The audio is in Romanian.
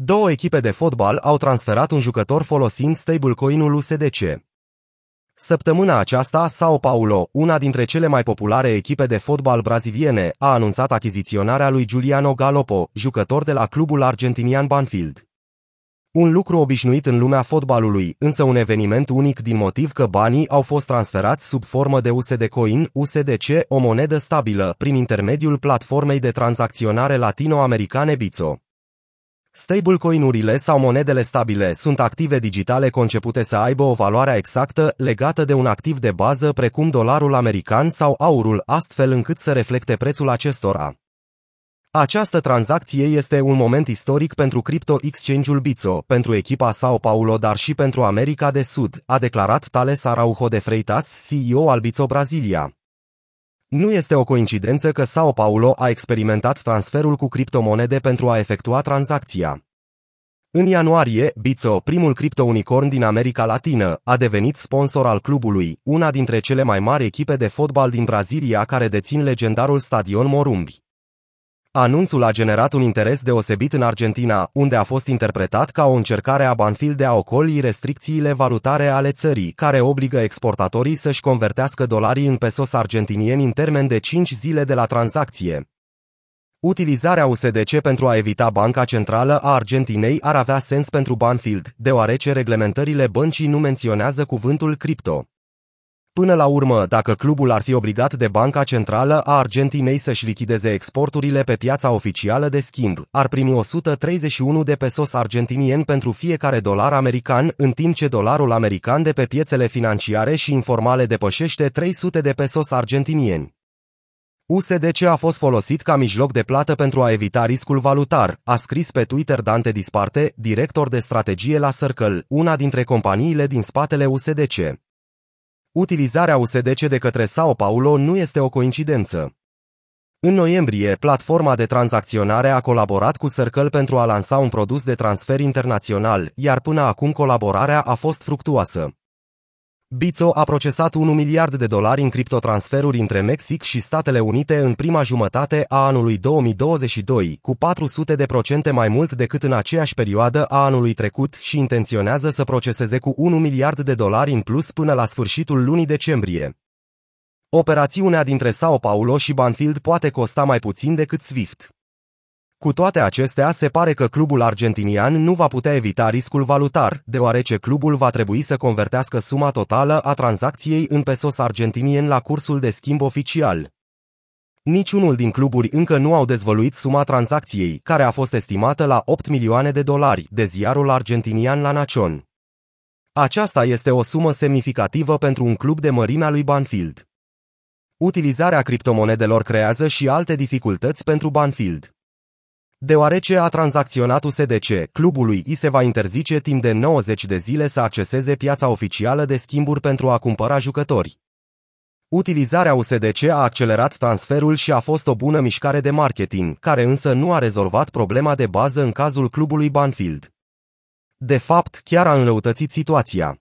Două echipe de fotbal au transferat un jucător folosind stablecoin-ul USDC. Săptămâna aceasta, Sao Paulo, una dintre cele mai populare echipe de fotbal braziliene, a anunțat achiziționarea lui Giuliano Galopo, jucător de la clubul argentinian Banfield. Un lucru obișnuit în lumea fotbalului, însă un eveniment unic din motiv că banii au fost transferați sub formă de USD Coin, USDC, o monedă stabilă, prin intermediul platformei de tranzacționare latino-americane Bizo. Stablecoin-urile sau monedele stabile sunt active digitale concepute să aibă o valoare exactă legată de un activ de bază precum dolarul american sau aurul, astfel încât să reflecte prețul acestora. Această tranzacție este un moment istoric pentru crypto exchange-ul Bitso, pentru echipa Sao Paulo, dar și pentru America de Sud, a declarat Thales Araujo de Freitas, CEO al Bitso Brazilia. Nu este o coincidență că Sao Paulo a experimentat transferul cu criptomonede pentru a efectua tranzacția. În ianuarie, Bitso, primul criptounicorn din America Latină, a devenit sponsor al clubului, una dintre cele mai mari echipe de fotbal din Brazilia care dețin legendarul stadion Morumbi. Anunțul a generat un interes deosebit în Argentina, unde a fost interpretat ca o încercare a Banfield de a ocoli restricțiile valutare ale țării, care obligă exportatorii să-și convertească dolarii în pesos argentinieni în termen de 5 zile de la tranzacție. Utilizarea USDC pentru a evita Banca Centrală a Argentinei ar avea sens pentru Banfield, deoarece reglementările băncii nu menționează cuvântul cripto. Până la urmă, dacă clubul ar fi obligat de Banca Centrală a Argentinei să-și lichideze exporturile pe piața oficială de schimb, ar primi 131 de pesos argentinieni pentru fiecare dolar american, în timp ce dolarul american de pe piețele financiare și informale depășește 300 de pesos argentinieni. USDC a fost folosit ca mijloc de plată pentru a evita riscul valutar, a scris pe Twitter Dante Disparte, director de strategie la Circle, una dintre companiile din spatele USDC. Utilizarea USDC de către Sao Paulo nu este o coincidență. În noiembrie, platforma de tranzacționare a colaborat cu Circle pentru a lansa un produs de transfer internațional, iar până acum colaborarea a fost fructuoasă. Bitso a procesat 1 miliard de dolari în criptotransferuri între Mexic și Statele Unite în prima jumătate a anului 2022, cu 400 de procente mai mult decât în aceeași perioadă a anului trecut și intenționează să proceseze cu 1 miliard de dolari în plus până la sfârșitul lunii decembrie. Operațiunea dintre Sao Paulo și Banfield poate costa mai puțin decât SWIFT. Cu toate acestea, se pare că clubul argentinian nu va putea evita riscul valutar, deoarece clubul va trebui să convertească suma totală a tranzacției în pesos argentinien la cursul de schimb oficial. Niciunul din cluburi încă nu au dezvăluit suma tranzacției, care a fost estimată la 8 milioane de dolari, de ziarul argentinian La Nacion. Aceasta este o sumă semnificativă pentru un club de mărimea lui Banfield. Utilizarea criptomonedelor creează și alte dificultăți pentru Banfield. Deoarece a tranzacționat USDC, clubului i se va interzice timp de 90 de zile să acceseze piața oficială de schimburi pentru a cumpăra jucători. Utilizarea USDC a accelerat transferul și a fost o bună mișcare de marketing, care însă nu a rezolvat problema de bază în cazul clubului Banfield. De fapt, chiar a înrăutățit situația.